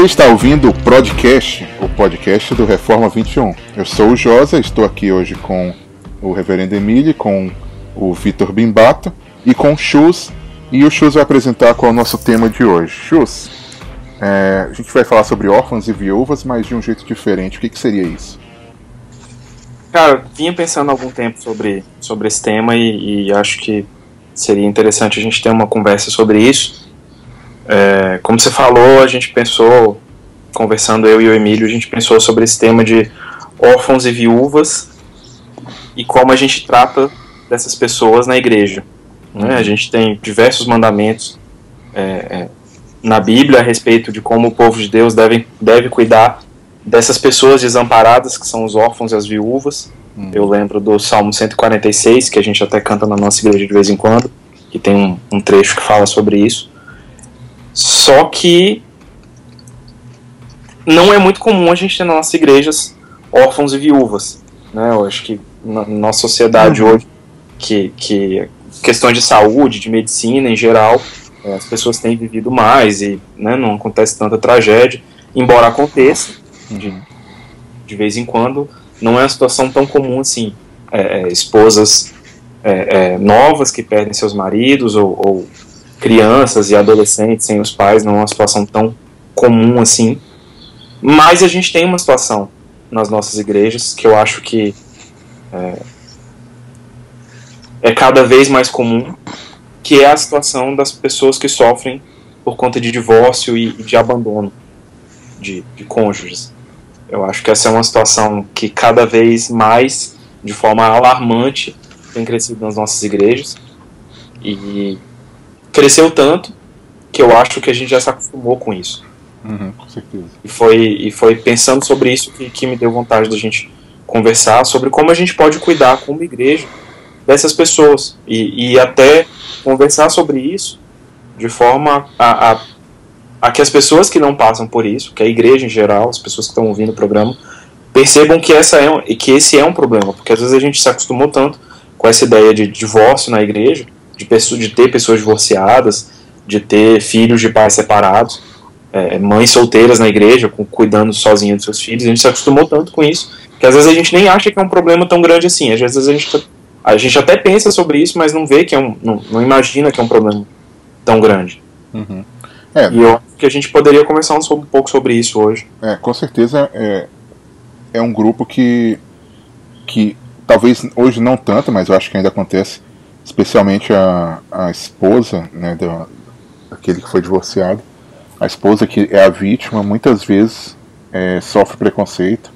Você está ouvindo o podcast, o podcast do Reforma 21. Eu sou o Josa, estou aqui hoje com o Reverendo Emílio, com o Vitor Bimbato e com o Chus. E o Chus vai apresentar qual é o nosso tema de hoje. Chus, é, a gente vai falar sobre órfãos e viúvas, mas de um jeito diferente. O que, que seria isso? Cara, vinha pensando algum tempo sobre, sobre esse tema e, e acho que seria interessante a gente ter uma conversa sobre isso. É, como você falou, a gente pensou, conversando eu e o Emílio, a gente pensou sobre esse tema de órfãos e viúvas e como a gente trata dessas pessoas na igreja. Né? A gente tem diversos mandamentos é, é, na Bíblia a respeito de como o povo de Deus deve, deve cuidar dessas pessoas desamparadas, que são os órfãos e as viúvas. Hum. Eu lembro do Salmo 146, que a gente até canta na nossa igreja de vez em quando, que tem um, um trecho que fala sobre isso. Só que não é muito comum a gente ter nas nossas igrejas órfãos e viúvas. Né? Eu acho que na nossa sociedade uhum. hoje, que, que questões de saúde, de medicina em geral, é, as pessoas têm vivido mais e né, não acontece tanta tragédia, embora aconteça, de, de vez em quando, não é uma situação tão comum assim. É, é, esposas novas que perdem seus maridos ou, ou, crianças e adolescentes sem os pais não é uma situação tão comum assim. Mas a gente tem uma situação nas nossas igrejas que eu acho que é, é cada vez mais comum, que é a situação das pessoas que sofrem por conta de divórcio e de abandono de, de cônjuges. Eu acho que essa é uma situação que cada vez mais, de forma alarmante, tem crescido nas nossas igrejas. E cresceu tanto que eu acho que a gente já se acostumou com isso. Uhum, com certeza. E foi, e foi pensando sobre isso que, que me deu vontade da gente conversar sobre como a gente pode cuidar como igreja dessas pessoas e, e até conversar sobre isso de forma a, a a que as pessoas que não passam por isso, que a igreja em geral, as pessoas que estão ouvindo o programa, percebam que, essa é um, que esse é um problema, porque às vezes a gente se acostumou tanto com essa ideia de divórcio na igreja, de, pessoa, de ter pessoas divorciadas, de ter filhos de pais separados, é, mães solteiras na igreja, com, cuidando sozinha dos seus filhos, a gente se acostumou tanto com isso, que às vezes a gente nem acha que é um problema tão grande assim, às vezes a gente, a gente até pensa sobre isso, mas não vê que é um, não, não imagina que é um problema tão grande. Uhum. É, e eu acho que a gente poderia conversar um, um pouco sobre isso hoje. É, com certeza é, é um grupo que, que talvez hoje não tanto, mas eu acho que ainda acontece, especialmente a, a esposa né, do, daquele que foi divorciado, a esposa que é a vítima, muitas vezes é, sofre preconceito,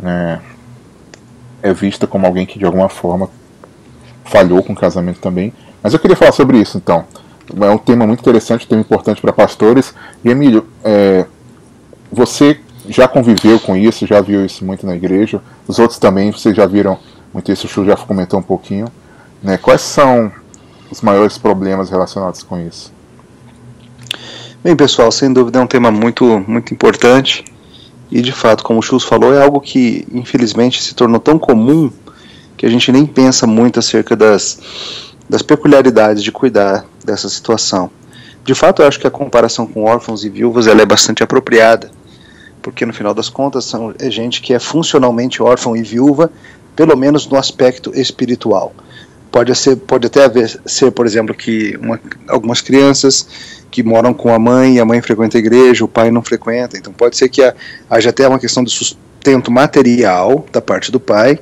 né, é vista como alguém que de alguma forma falhou com o casamento também. Mas eu queria falar sobre isso então. É um tema muito interessante, um tema importante para pastores. E Emílio, é, você já conviveu com isso, já viu isso muito na igreja. Os outros também, vocês já viram muito isso, o Chu já comentou um pouquinho. Né? Quais são os maiores problemas relacionados com isso? Bem, pessoal, sem dúvida é um tema muito, muito importante. E de fato, como o Chus falou, é algo que infelizmente se tornou tão comum que a gente nem pensa muito acerca das, das peculiaridades de cuidar dessa situação. De fato, eu acho que a comparação com órfãos e viúvas ela é bastante apropriada, porque no final das contas são, é gente que é funcionalmente órfão e viúva, pelo menos no aspecto espiritual. Pode, ser, pode até haver, ser, por exemplo, que uma, algumas crianças que moram com a mãe e a mãe frequenta a igreja, o pai não frequenta, então pode ser que haja até uma questão de sustento material da parte do pai,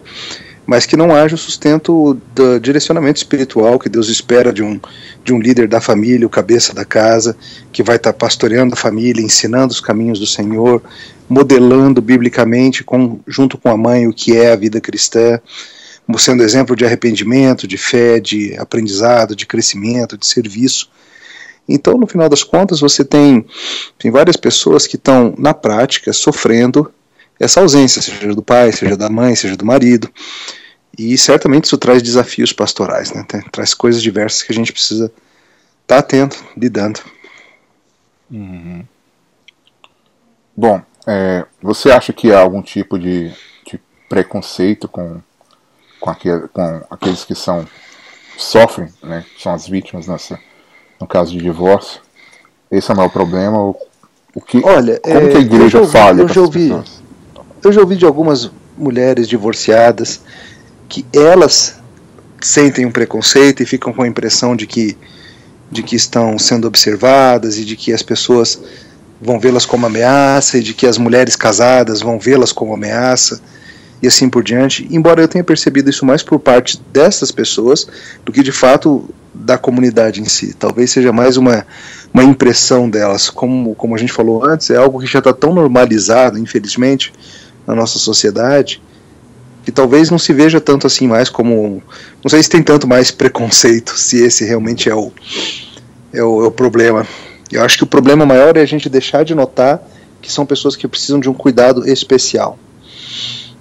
mas que não haja o sustento do direcionamento espiritual que Deus espera de um, de um líder da família, o cabeça da casa, que vai estar pastoreando a família, ensinando os caminhos do Senhor, modelando biblicamente com, junto com a mãe o que é a vida cristã, sendo exemplo de arrependimento, de fé, de aprendizado, de crescimento, de serviço. Então, no final das contas, você tem, tem várias pessoas que estão, na prática, sofrendo essa ausência, seja do pai, seja da mãe, seja do marido. E certamente isso traz desafios pastorais, né? traz coisas diversas que a gente precisa estar tá atento, lidando. Uhum. Bom, é, você acha que há algum tipo de, de preconceito com, com, aquele, com, aqueles que são sofrem, né, são as vítimas nessa, no caso de divórcio? Esse é o maior problema? Ou O que, Olha, como é, que a igreja eu já ouvi, falha eu já ouvi, pessoas? eu já ouvi de algumas mulheres divorciadas que elas sentem um preconceito e ficam com a impressão de que de que estão sendo observadas e de que as pessoas vão vê-las como ameaça e de que as mulheres casadas vão vê-las como ameaça e assim por diante. Embora eu tenha percebido isso mais por parte dessas pessoas do que de fato da comunidade em si. Talvez seja mais uma, uma impressão delas. Como, como a gente falou antes, é algo que já está tão normalizado, infelizmente, na nossa sociedade, que talvez não se veja tanto assim mais como. Não sei se tem tanto mais preconceito, se esse realmente é o, é o, é o problema. Eu acho que o problema maior é a gente deixar de notar que são pessoas que precisam de um cuidado especial.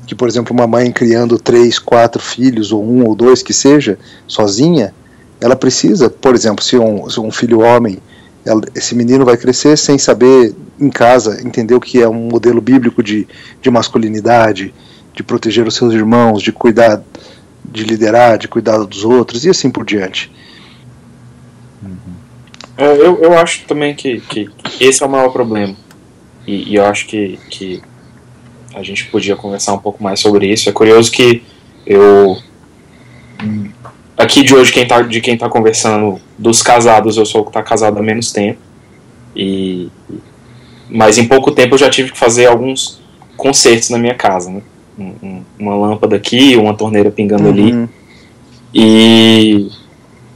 Que, por exemplo, uma mãe criando três, quatro filhos, ou um ou dois que seja, sozinha, ela precisa, por exemplo, se um, se um filho homem, ela, esse menino vai crescer sem saber em casa entender o que é um modelo bíblico de, de masculinidade, de proteger os seus irmãos, de cuidar, de liderar, de cuidar dos outros e assim por diante. É, eu, eu acho também que, que esse é o maior problema. E, e eu acho que, que a gente podia conversar um pouco mais sobre isso. É curioso que eu. Aqui de hoje, quem tá, de quem tá conversando, dos casados, eu sou o que tá casado há menos tempo. E, mas em pouco tempo eu já tive que fazer alguns concertos na minha casa, né? Um- um- uma lâmpada aqui, uma torneira pingando ali. Uhum. E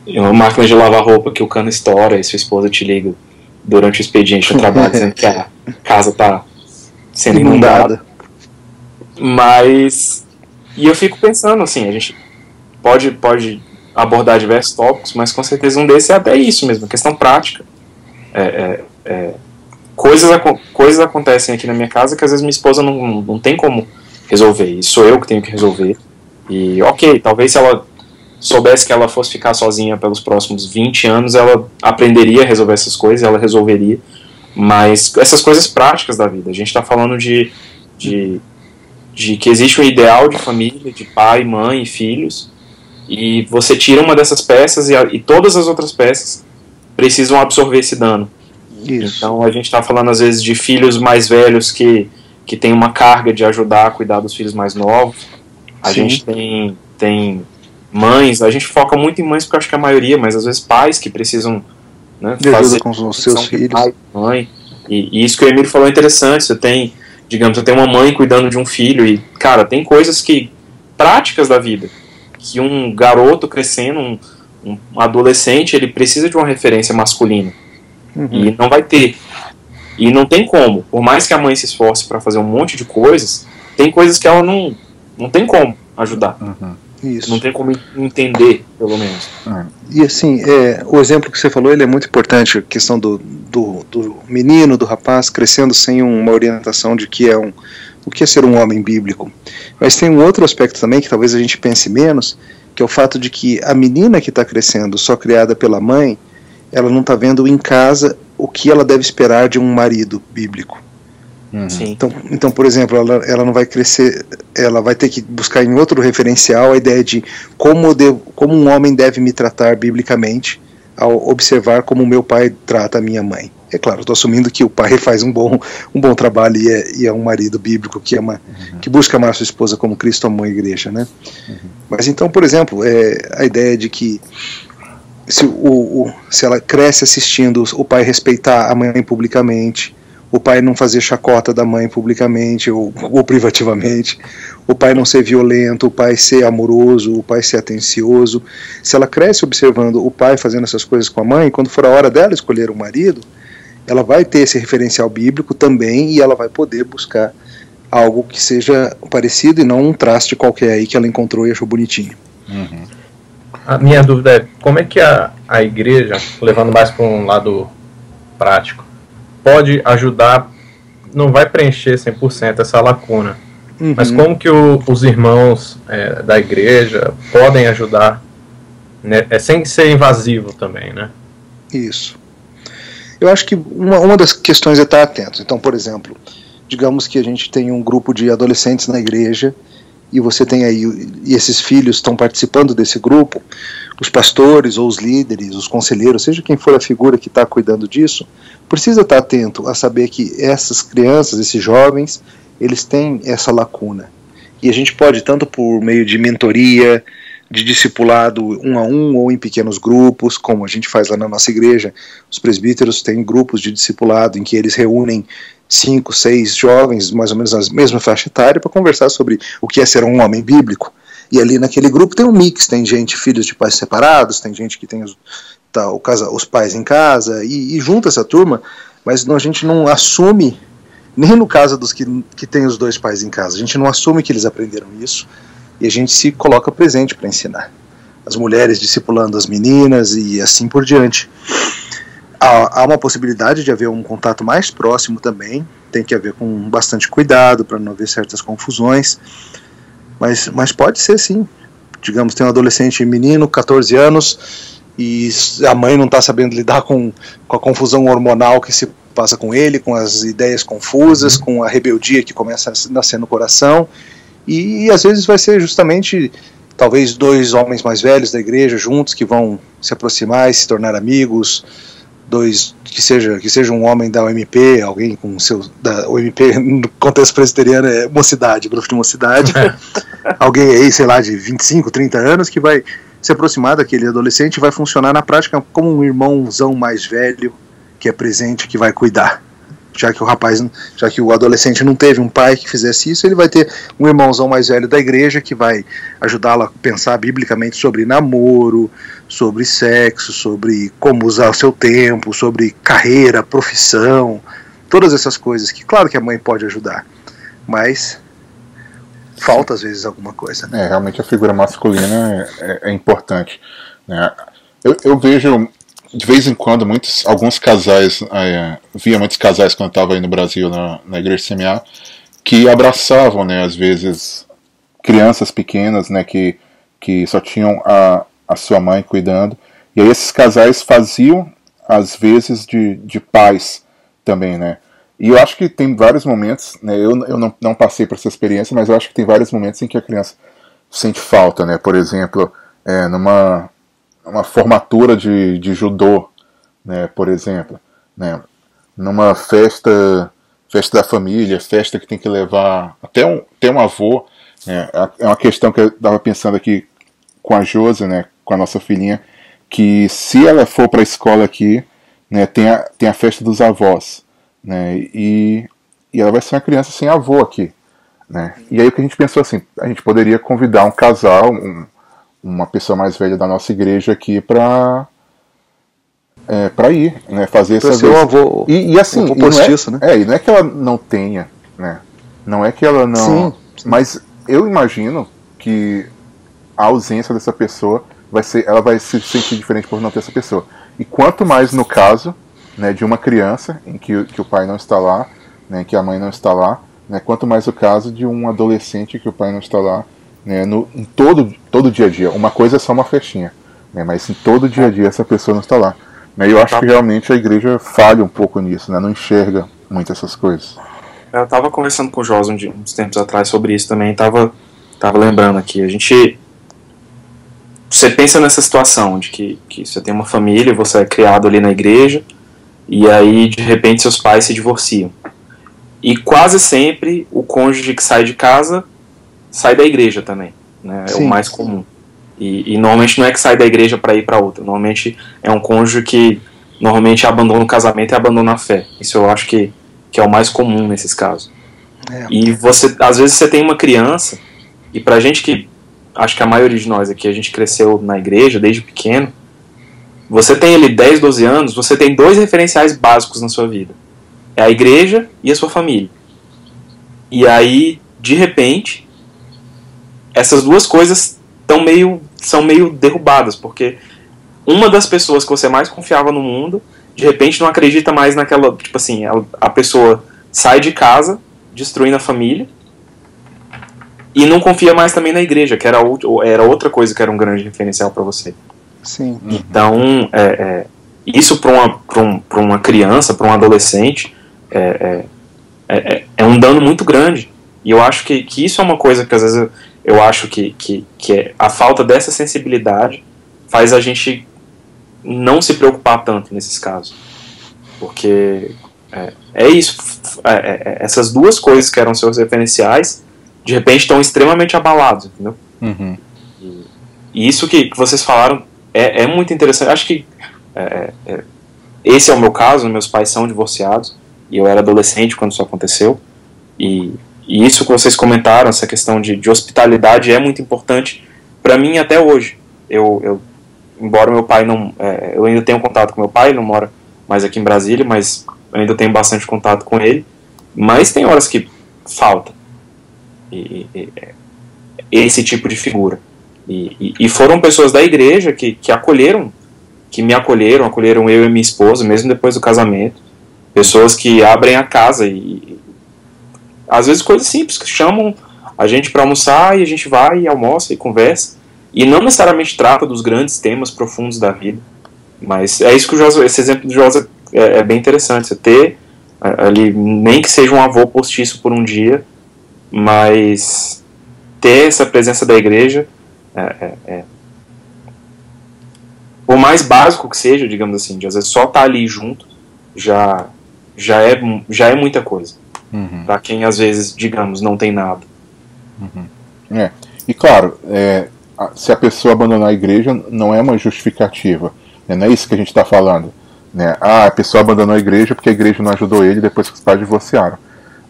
uma máquina de lavar roupa que o cano estoura e sua esposa te liga durante o expediente no trabalho dizendo que a casa tá sendo inundada. Mas. E eu fico pensando assim, a gente pode, pode abordar diversos tópicos, mas com certeza um desses é até isso mesmo, questão prática. É, é, é, coisas, coisas acontecem aqui na minha casa que às vezes minha esposa não, não, não tem como resolver, e sou eu que tenho que resolver. E ok, talvez se ela soubesse que ela fosse ficar sozinha pelos próximos 20 anos, ela aprenderia a resolver essas coisas, ela resolveria. Mas essas coisas práticas da vida, a gente está falando de, de, de que existe um ideal de família, de pai, mãe e filhos, e você tira uma dessas peças e, a- e todas as outras peças precisam absorver esse dano. Isso. Então a gente está falando às vezes de filhos mais velhos que, que têm uma carga de ajudar a cuidar dos filhos mais novos. A Sim. gente tem, tem mães, a gente foca muito em mães porque acho que é a maioria, mas às vezes pais que precisam né, fazer com os seus filhos. pai, mãe. E, e isso que o Emílio falou é interessante. Você tem, digamos, você tem uma mãe cuidando de um filho e, cara, tem coisas que práticas da vida que um garoto crescendo, um, um adolescente, ele precisa de uma referência masculina Uhum. e não vai ter. E não tem como. Por mais que a mãe se esforce para fazer um monte de coisas, tem coisas que ela não, não tem como ajudar. Uhum. Isso. Não tem como entender, pelo menos. E assim, é, o exemplo que você falou ele é muito importante, a questão do, do, do menino, do rapaz crescendo sem uma orientação de que é um, o que é ser um homem bíblico. Mas tem um outro aspecto também que talvez a gente pense menos, que é o fato de que a menina que está crescendo, só criada pela mãe, ela não está vendo em casa o que ela deve esperar de um marido bíblico. Uhum. Sim. Então, então por exemplo, ela, ela não vai crescer, ela vai ter que buscar em outro referencial a ideia de como, devo, como um homem deve me tratar biblicamente ao observar como meu pai trata a minha mãe. É claro, estou assumindo que o pai faz um bom, um bom trabalho e é, e é um marido bíblico que, ama, que busca amar sua esposa como Cristo amou a igreja. Né? Mas então, por exemplo, é, a ideia de que se, o, o, se ela cresce assistindo o pai respeitar a mãe publicamente, o pai não fazer chacota da mãe publicamente ou, ou privativamente, o pai não ser violento, o pai ser amoroso, o pai ser atencioso. Se ela cresce observando o pai fazendo essas coisas com a mãe, quando for a hora dela escolher um marido, ela vai ter esse referencial bíblico também e ela vai poder buscar algo que seja parecido e não um traste qualquer aí que ela encontrou e achou bonitinho. Uhum. A minha dúvida é como é que a, a igreja, levando mais para um lado prático, pode ajudar, não vai preencher 100% essa lacuna, Uhum. mas como que o- os irmãos é, da igreja podem ajudar, né, é, sem ser invasivo também, né? Isso. Eu acho que uma, uma das questões é estar atento. Então, por exemplo, digamos que a gente tem um grupo de adolescentes na igreja e você tem aí e esses filhos estão participando desse grupo, os pastores ou os líderes, os conselheiros, seja quem for a figura que está cuidando disso, precisa estar tá atento a saber que essas crianças, esses jovens, eles têm essa lacuna. E a gente pode, tanto por meio de mentoria, de discipulado um a um ou em pequenos grupos, como a gente faz lá na nossa igreja, os presbíteros têm grupos de discipulado em que eles reúnem cinco, seis jovens, mais ou menos na mesma faixa etária, para conversar sobre o que é ser um homem bíblico. E ali naquele grupo tem um mix, tem gente, filhos de pais separados, tem gente que tem os, tá, o casa, os pais em casa, e, e junta essa turma, mas não, a gente não assume, nem no caso dos que, que tem os dois pais em casa, a gente não assume que eles aprenderam isso, e a gente se coloca presente para ensinar. As mulheres discipulando as meninas e assim por diante. Há, há uma possibilidade de haver um contato mais próximo também, tem que haver com bastante cuidado para não haver certas confusões, mas, mas pode ser sim. Digamos, tem um adolescente menino, 14 anos, e a mãe não está sabendo lidar com, com a confusão hormonal que se passa com ele, com as ideias confusas, uhum. com a rebeldia que começa a nascer no coração, e, e às vezes vai ser justamente talvez dois homens mais velhos da igreja juntos que vão se aproximar e se tornar amigos, dois que seja que seja um homem da OMP, alguém com seu da OMP no contexto presbiteriano é mocidade, grupo de mocidade, alguém aí, sei lá, de 25, 30 anos que vai se aproximar daquele adolescente e vai funcionar na prática como um irmãozão mais velho que é presente, que vai cuidar já que o rapaz, já que o adolescente não teve um pai que fizesse isso, ele vai ter um irmãozão mais velho da igreja que vai ajudá-lo a pensar biblicamente sobre namoro, sobre sexo, sobre como usar o seu tempo, sobre carreira, profissão, todas essas coisas que, claro que a mãe pode ajudar, mas falta às vezes alguma coisa. Né? É, realmente a figura masculina é, é, é importante. Né? Eu, eu vejo de vez em quando, muitos, alguns casais, é, via muitos casais quando estava aí no Brasil, na, na igreja CMA, que abraçavam, né, às vezes, crianças pequenas, né, que, que só tinham a, a sua mãe cuidando. E aí esses casais faziam, às vezes, de, de pais também, né. E eu acho que tem vários momentos, né, eu, eu não, não passei por essa experiência, mas eu acho que tem vários momentos em que a criança sente falta, né. Por exemplo, é, numa uma formatura de, de judô, né, por exemplo, né, numa festa festa da família, festa que tem que levar até um, até um avô, né, é uma questão que eu estava pensando aqui com a Josa, né, com a nossa filhinha, que se ela for para a escola aqui, né, tem, a, tem a festa dos avós, né, e, e ela vai ser uma criança sem avô aqui, né, e aí o que a gente pensou assim, a gente poderia convidar um casal, um, uma pessoa mais velha da nossa igreja aqui para é, para ir, né, fazer pra essa vez. avô, e, e assim, e postiço, é, né? É, e não é que ela não tenha, né? Não é que ela não, sim, sim. mas eu imagino que a ausência dessa pessoa vai ser, ela vai se sentir diferente por não ter essa pessoa. E quanto mais no caso, né, de uma criança em que, que o pai não está lá, né, que a mãe não está lá, né, quanto mais o caso de um adolescente que o pai não está lá, né, no, em todo, todo dia a dia. Uma coisa é só uma festinha, né, mas em todo dia a dia essa pessoa não está lá. Né, eu acho que realmente a igreja falha um pouco nisso, né, não enxerga muito essas coisas. Eu estava conversando com o Josa uns tempos atrás sobre isso também, estava tava lembrando aqui. A gente. Você pensa nessa situação de que, que você tem uma família, você é criado ali na igreja, e aí de repente seus pais se divorciam. E quase sempre o cônjuge que sai de casa sai da igreja também, né? É o mais comum. E, e, normalmente não é que sai da igreja para ir para outra. Normalmente é um cônjuge que normalmente abandona o casamento e abandona a fé. Isso eu acho que, que é o mais comum nesses casos. É. E você, às vezes você tem uma criança e pra gente que acho que a maioria de nós aqui a gente cresceu na igreja desde pequeno, você tem ali 10, 12 anos, você tem dois referenciais básicos na sua vida. É a igreja e a sua família. E aí, de repente, essas duas coisas tão meio, são meio derrubadas, porque uma das pessoas que você mais confiava no mundo, de repente não acredita mais naquela. Tipo assim, a, a pessoa sai de casa, destruindo a família, e não confia mais também na igreja, que era, era outra coisa que era um grande referencial para você. Sim. Então, é, é, isso para uma, um, uma criança, para um adolescente, é, é, é, é, um dano muito grande. E eu acho que, que isso é uma coisa que às vezes eu acho que, que, que a falta dessa sensibilidade faz a gente não se preocupar tanto nesses casos. Porque é, é isso, é, é, é essas duas coisas que eram seus referenciais, de repente estão extremamente abalados, entendeu? Uhum. E, e, isso que, que vocês falaram é, é muito interessante. Acho que é, esse é o meu caso, meus pais são divorciados, e eu era adolescente quando isso aconteceu, e, e isso que vocês comentaram, essa questão de, de hospitalidade é muito importante para mim até hoje. Eu, eu embora meu pai não. É, eu ainda tenho contato com meu pai, não mora mais aqui em Brasília, mas ainda tenho bastante contato com ele. Mas tem horas que falta e, e, é, esse tipo de figura. E, e, foram pessoas da igreja que, que acolheram, que me acolheram, acolheram eu e minha esposa, mesmo depois do casamento. Pessoas que abrem a casa e. Às vezes coisas simples, que chamam a gente para almoçar e a gente vai e almoça e conversa. E não necessariamente trata dos grandes temas profundos da vida. Mas é isso que o Josa, esse exemplo do Josa é, é, bem interessante. Você ter ali, nem que seja um avô postiço por um dia, mas ter essa presença da igreja, é, é, é, por mais básico que seja, digamos assim, de às vezes só estar tá ali junto, já, já, é, já é muita coisa. Uhum. Para quem às vezes, digamos, não tem nada. Uhum. É. E claro, é, se a pessoa abandonar a igreja não é uma justificativa. Né? Não é isso que a gente está falando. Né? Ah, a pessoa abandonou a igreja porque a igreja não ajudou ele depois que os pais divorciaram.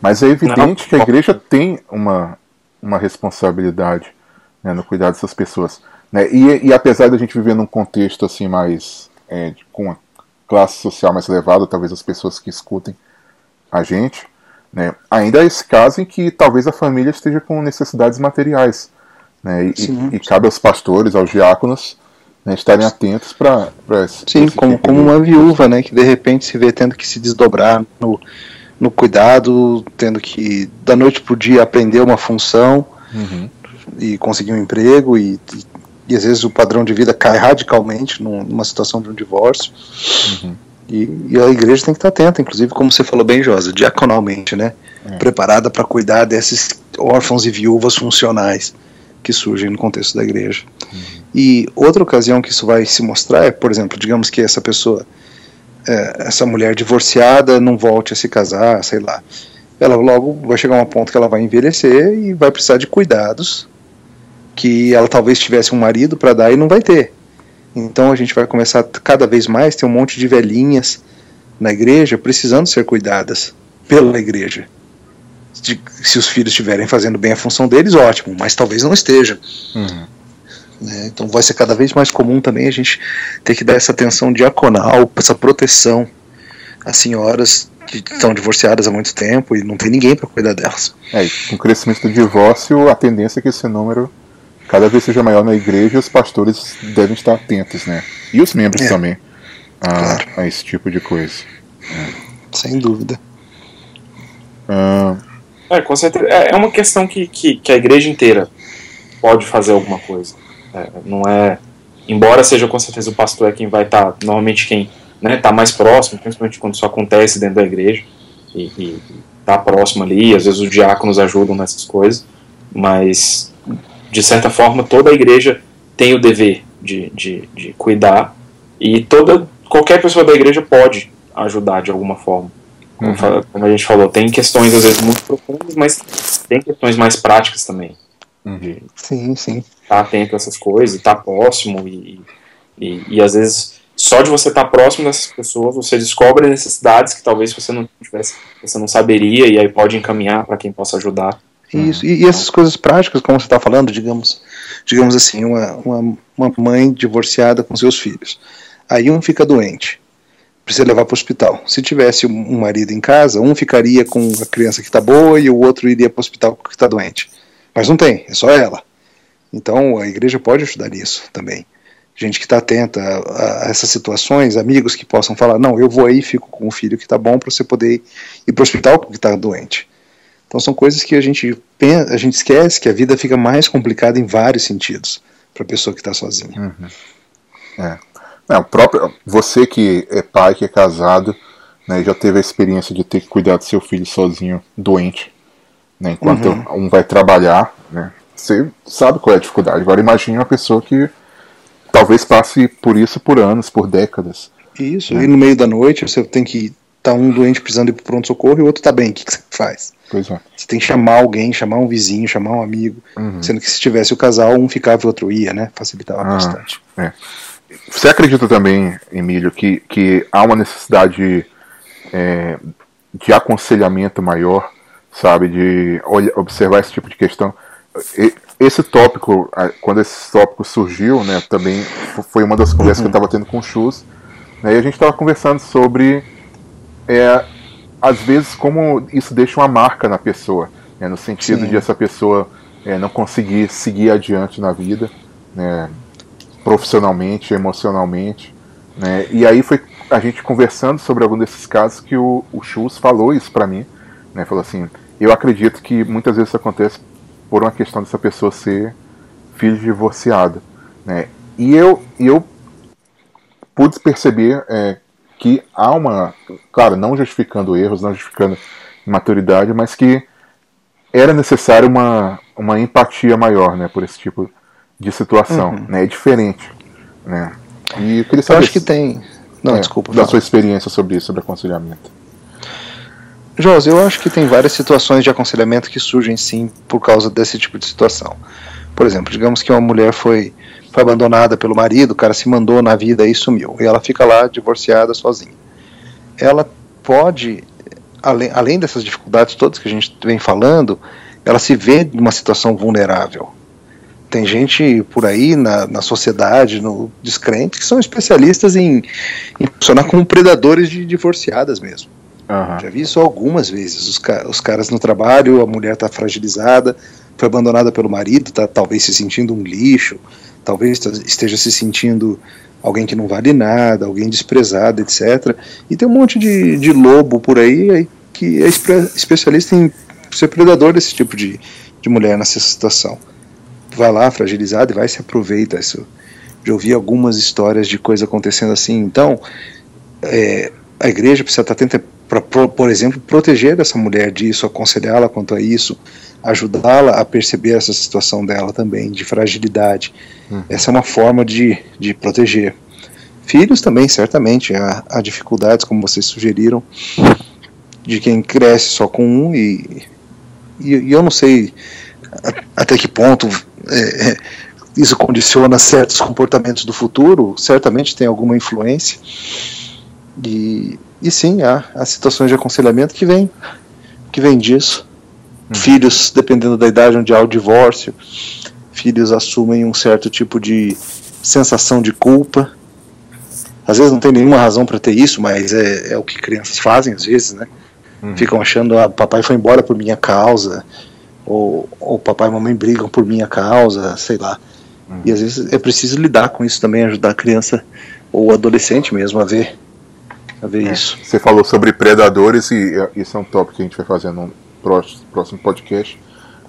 Mas é evidente não. que a igreja tem uma, uma responsabilidade né, no cuidar dessas pessoas. Né? E, e apesar da gente viver num contexto assim mais é, com uma classe social mais elevada, talvez as pessoas que escutem a gente, né, ainda há esse caso em que talvez a família esteja com necessidades materiais. Né? E, e, cabe aos pastores, aos diáconos, né, estarem atentos para Sim, como, tipo como uma viúva, né, que de repente se vê tendo que se desdobrar no, no cuidado, tendo que da noite para o dia aprender uma função uhum. e conseguir um emprego e, e, e, às vezes o padrão de vida cai radicalmente numa situação de um divórcio. Uhum. E, e, a igreja tem que estar atenta, inclusive, como você falou bem, Josa, diaconalmente, né? É. Preparada para cuidar desses órfãos e viúvas funcionais que surgem no contexto da igreja. Uhum. E outra ocasião que isso vai se mostrar é, por exemplo, digamos que essa pessoa, é, essa mulher divorciada não volte a se casar, sei lá. Ela logo vai chegar a um ponto que ela vai envelhecer e vai precisar de cuidados que ela talvez tivesse um marido para dar e não vai ter. Então a gente vai começar cada vez mais ter um monte de velhinhas na igreja precisando ser cuidadas pela igreja de, se os filhos estiverem fazendo bem a função deles, ótimo, mas talvez não estejam. Uhum. Né? Então vai ser cada vez mais comum também a gente ter que dar essa atenção diaconal, essa proteção às senhoras que estão divorciadas há muito tempo e não tem ninguém para cuidar delas. É, com o crescimento do divórcio, a tendência é que esse número cada vez seja maior na igreja e os pastores devem estar atentos, né? E os membros é. também a, claro. a, esse tipo de coisa. É. Sem dúvida. Uh, é, com certeza. É, é uma questão que, que, que, a igreja inteira pode fazer alguma coisa. É, não é. Embora seja com certeza o pastor é quem vai estar, tá, normalmente quem está né, tá mais próximo, principalmente quando isso acontece dentro da igreja, e está próximo ali, às vezes os diáconos ajudam nessas coisas, mas de certa forma toda a igreja tem o dever de, de, de cuidar e toda qualquer pessoa da igreja pode ajudar de alguma forma. Como, uhum. como, a gente falou, tem questões às vezes muito profundas, mas tem questões mais práticas também. Uhum. Sim, sim. Estar tá atento a essas coisas, estar tá próximo e, e, e, às vezes só de você estar próximo dessas pessoas você descobre necessidades que talvez você não tivesse, você não saberia e aí pode encaminhar para quem possa ajudar. Isso, e, e essas coisas práticas, como você está falando, digamos, digamos assim, uma, uma, uma mãe divorciada com seus filhos. Aí um fica doente precisa levar para o hospital. Se tivesse um marido em casa, um ficaria com a criança que está boa e o outro iria para o hospital que está doente. Mas não tem, é só ela. Então a igreja pode ajudar nisso também. Gente que está atenta a, a, essas situações, amigos que possam falar: não, eu vou aí, fico com o filho que está bom para você poder ir para o hospital que está doente. Então são coisas que a gente pensa, a gente esquece que a vida fica mais complicada em vários sentidos para a pessoa que está sozinha. Uhum. É. Não, próprio, você que é pai, que é casado, né, já teve a experiência de ter que cuidar do seu filho sozinho, doente, né, enquanto uhum. um vai trabalhar, né, você sabe qual é a dificuldade. Agora imagine uma pessoa que talvez passe por isso por anos, por décadas. Isso, é. e no meio da noite você tem que tá um doente precisando ir pro pronto-socorro e o outro tá bem, o que, que você faz? Pois é. Você tem que chamar alguém, chamar um vizinho, chamar um amigo. Uhum. Sendo que se tivesse o casal, um ficava e o outro ia, né? Facilitava ah, bastante. É. Você acredita também, Emílio, que, que há uma necessidade é, de aconselhamento maior, sabe? De olha, observar esse tipo de questão. Esse tópico, quando esse tópico surgiu, né, também foi uma das conversas uhum. que eu estava tendo com o Chus, né, e a gente estava conversando sobre é, às vezes como isso deixa uma marca na pessoa, né, no sentido Sim. de essa pessoa é, não conseguir seguir adiante na vida, né, profissionalmente, emocionalmente. Né, e aí foi a gente conversando sobre algum desses casos que o, o Schultz falou isso para mim. Né, falou assim: eu acredito que muitas vezes isso acontece por uma questão dessa pessoa ser filho divorciado. Né, e eu, eu pude perceber é, que há uma, claro, não justificando erros, não justificando maturidade, mas que era necessário uma, uma empatia maior, né, por esse tipo de situação, uhum. né, é diferente, né. E eu queria saber. Eu acho que tem. Não, é, desculpa. Da sua experiência sobre isso, sobre aconselhamento. José, eu acho que tem várias situações de aconselhamento que surgem sim por causa desse tipo de situação. Por exemplo, digamos que uma mulher foi foi abandonada pelo marido, o cara se mandou na vida e sumiu. E ela fica lá divorciada sozinha. Ela pode, além, além dessas dificuldades todas que a gente vem falando, ela se vê numa situação vulnerável. Tem gente por aí na, na sociedade, no descrente, que são especialistas em, em funcionar como predadores de divorciadas mesmo. Uhum. Já vi isso algumas vezes. Os, os caras no trabalho, a mulher está fragilizada, foi abandonada pelo marido, está talvez se sentindo um lixo, talvez esteja se sentindo alguém que não vale nada, alguém desprezado, etc. E tem um monte de, de lobo por aí que é especialista em ser predador desse tipo de, de mulher nessa situação. Vai lá fragilizado e vai se aproveita. Isso. Já ouvi algumas histórias de coisa acontecendo assim. Então, é, a igreja precisa estar atenta para, por exemplo, proteger essa mulher disso, aconselhá-la quanto a isso, ajudá-la a perceber essa situação dela também, de fragilidade. Uhum. Essa é uma forma de, de proteger. Filhos também, certamente, há, há dificuldades, como vocês sugeriram, de quem cresce só com um, e, e, e eu não sei até que ponto é, é, isso condiciona certos comportamentos do futuro, certamente tem alguma influência. E, e sim, há, há situações de aconselhamento que vem, que vem disso. Hum. Filhos, dependendo da idade onde há o divórcio, filhos assumem um certo tipo de sensação de culpa. Às vezes não tem nenhuma razão para ter isso, mas é, é, o que crianças fazem às vezes, né? Uhum. Ficam achando, ah, papai foi embora por minha causa, ou, ou papai e mamãe brigam por minha causa, sei lá. Uhum. E às vezes é preciso lidar com isso também, ajudar a criança ou o adolescente mesmo a ver, a ver é. isso. Você falou sobre predadores e isso é um tópico que a gente vai fazer no próximo podcast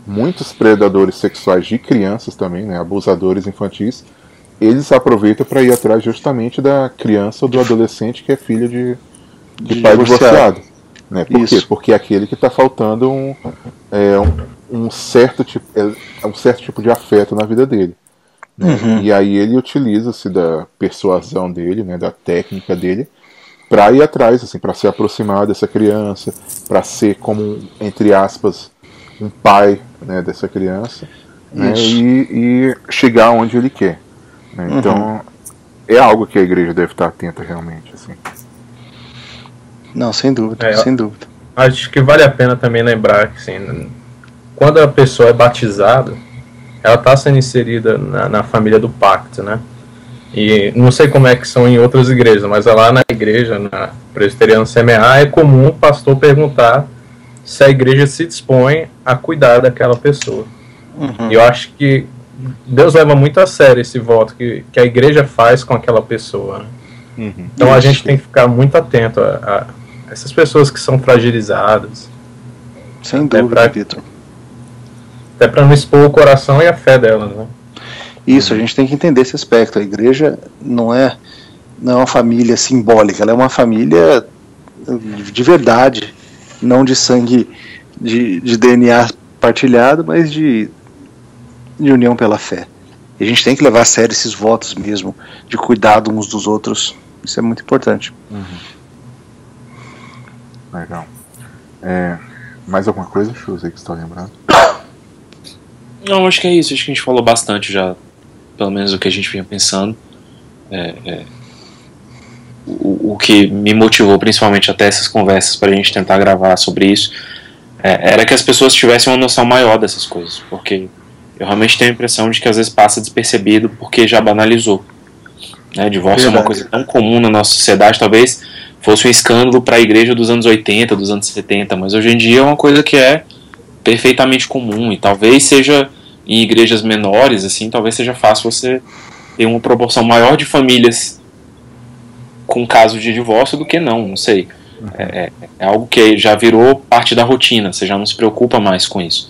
muitos predadores sexuais de crianças também, né, abusadores infantis, eles aproveitam para ir atrás justamente da criança ou do adolescente que é filho de, de, de pai divorciado. Né? Por Isso. quê? Porque é aquele que está faltando um, é, um, um, certo tipo, é, um certo tipo de afeto na vida dele. Né? Uhum. E aí ele utiliza-se da persuasão dele, né, da técnica dele, para ir atrás, assim, para se aproximar dessa criança, para ser como, entre aspas, um pai né, dessa criança né, e, e, chegar onde ele quer. Né? Uhum. Então é algo que a igreja deve estar atenta realmente. Assim. Não, sem dúvida, é, sem dúvida. Acho que vale a pena também lembrar que assim, quando a pessoa é batizada, ela está sendo inserida na, na, família do pacto, né? E não sei como é que são em outras igrejas, mas lá na igreja, na presbiteriana CMA, é comum o pastor perguntar se a igreja se dispõe a cuidar daquela pessoa. Uhum. E eu acho que Deus leva muito a sério esse voto que, que a igreja faz com aquela pessoa. Né? Uhum. Então Isso. a gente tem que ficar muito atento a, a essas pessoas que são fragilizadas. Sem dúvida, Vitor. Até para não expor o coração e a fé delas, né? Isso, a gente tem que entender esse aspecto. A igreja não é, não é uma família simbólica, ela é uma família de verdade não de sangue de, de DNA partilhado, mas de de união pela fé. E a gente tem que levar a sério esses votos mesmo, de cuidado uns dos outros. Isso é muito importante. Uhum. Legal. É, mais alguma coisa, Chus, aí que você está lembrando? Não, acho que é isso. Acho que a gente falou bastante já, pelo menos o que a gente vinha pensando. É, é, o, o que me motivou principalmente até essas conversas para a gente tentar gravar sobre isso é, era que as pessoas tivessem uma noção maior dessas coisas, porque eu realmente tenho a impressão de que às vezes passa despercebido porque já banalizou. Né? Divórcio Verdade. é uma coisa tão comum na nossa sociedade, talvez fosse um escândalo para a igreja dos anos 80, dos anos 70, mas hoje em dia é uma coisa que é perfeitamente comum e talvez seja em igrejas menores, assim, talvez seja fácil você ter uma proporção maior de famílias com casos de divórcio do que não, não sei. É, é, é, algo que já virou parte da rotina, você já não se preocupa mais com isso.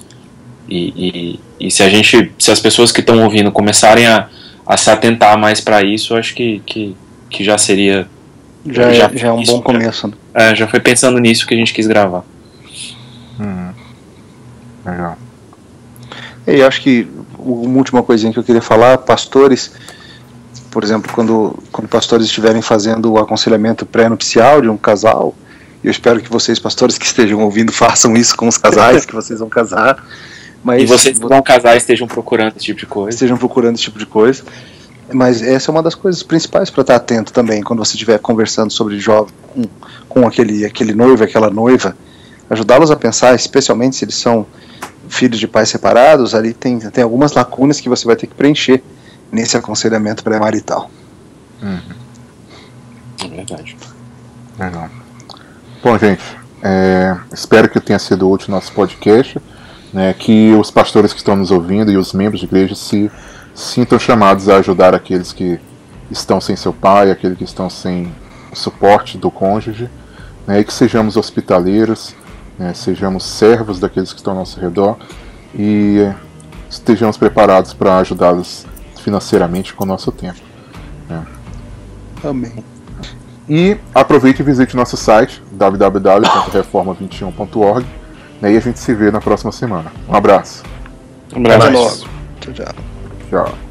E, e, e se a gente, se as pessoas que estão ouvindo começarem a, a se atentar mais para isso, acho que, que, que já seria já, já, é, já é um isso, bom começo. Né? É, já foi pensando nisso que a gente quis gravar. Uhum. Legal. E acho que uma última coisinha que eu queria falar, pastores, por exemplo, quando, quando pastores estiverem fazendo o aconselhamento pré-nupcial de um casal, eu espero que vocês, pastores que estejam ouvindo, façam isso com os casais que vocês vão casar. Mas e vocês que vão casar estejam procurando esse tipo de coisa. Estejam procurando esse tipo de coisa. Mas essa é uma das coisas principais para estar atento também quando você estiver conversando sobre jovem com, com aquele, aquele noivo, aquela noiva, ajudá-los a pensar, especialmente se eles são filhos de pais separados, ali tem, tem algumas lacunas que você vai ter que preencher nesse aconselhamento pré-marital. Uhum. É verdade. Legal. Bom, gente, é, espero que tenha sido útil o nosso podcast, né, que os pastores que estão nos ouvindo e os membros de igreja se sintam chamados a ajudar aqueles que estão sem seu pai, aqueles que estão sem o suporte do cônjuge, né, e que sejamos hospitaleiros, né, sejamos servos daqueles que estão ao nosso redor e estejamos preparados para ajudá-los financeiramente com o nosso tempo. Né. Amém. E aproveite e visite nosso site www.reforma21.org né, e a gente se vê na próxima semana. Um abraço. Um abraço. Até logo. Tchau, tchau. Tchau.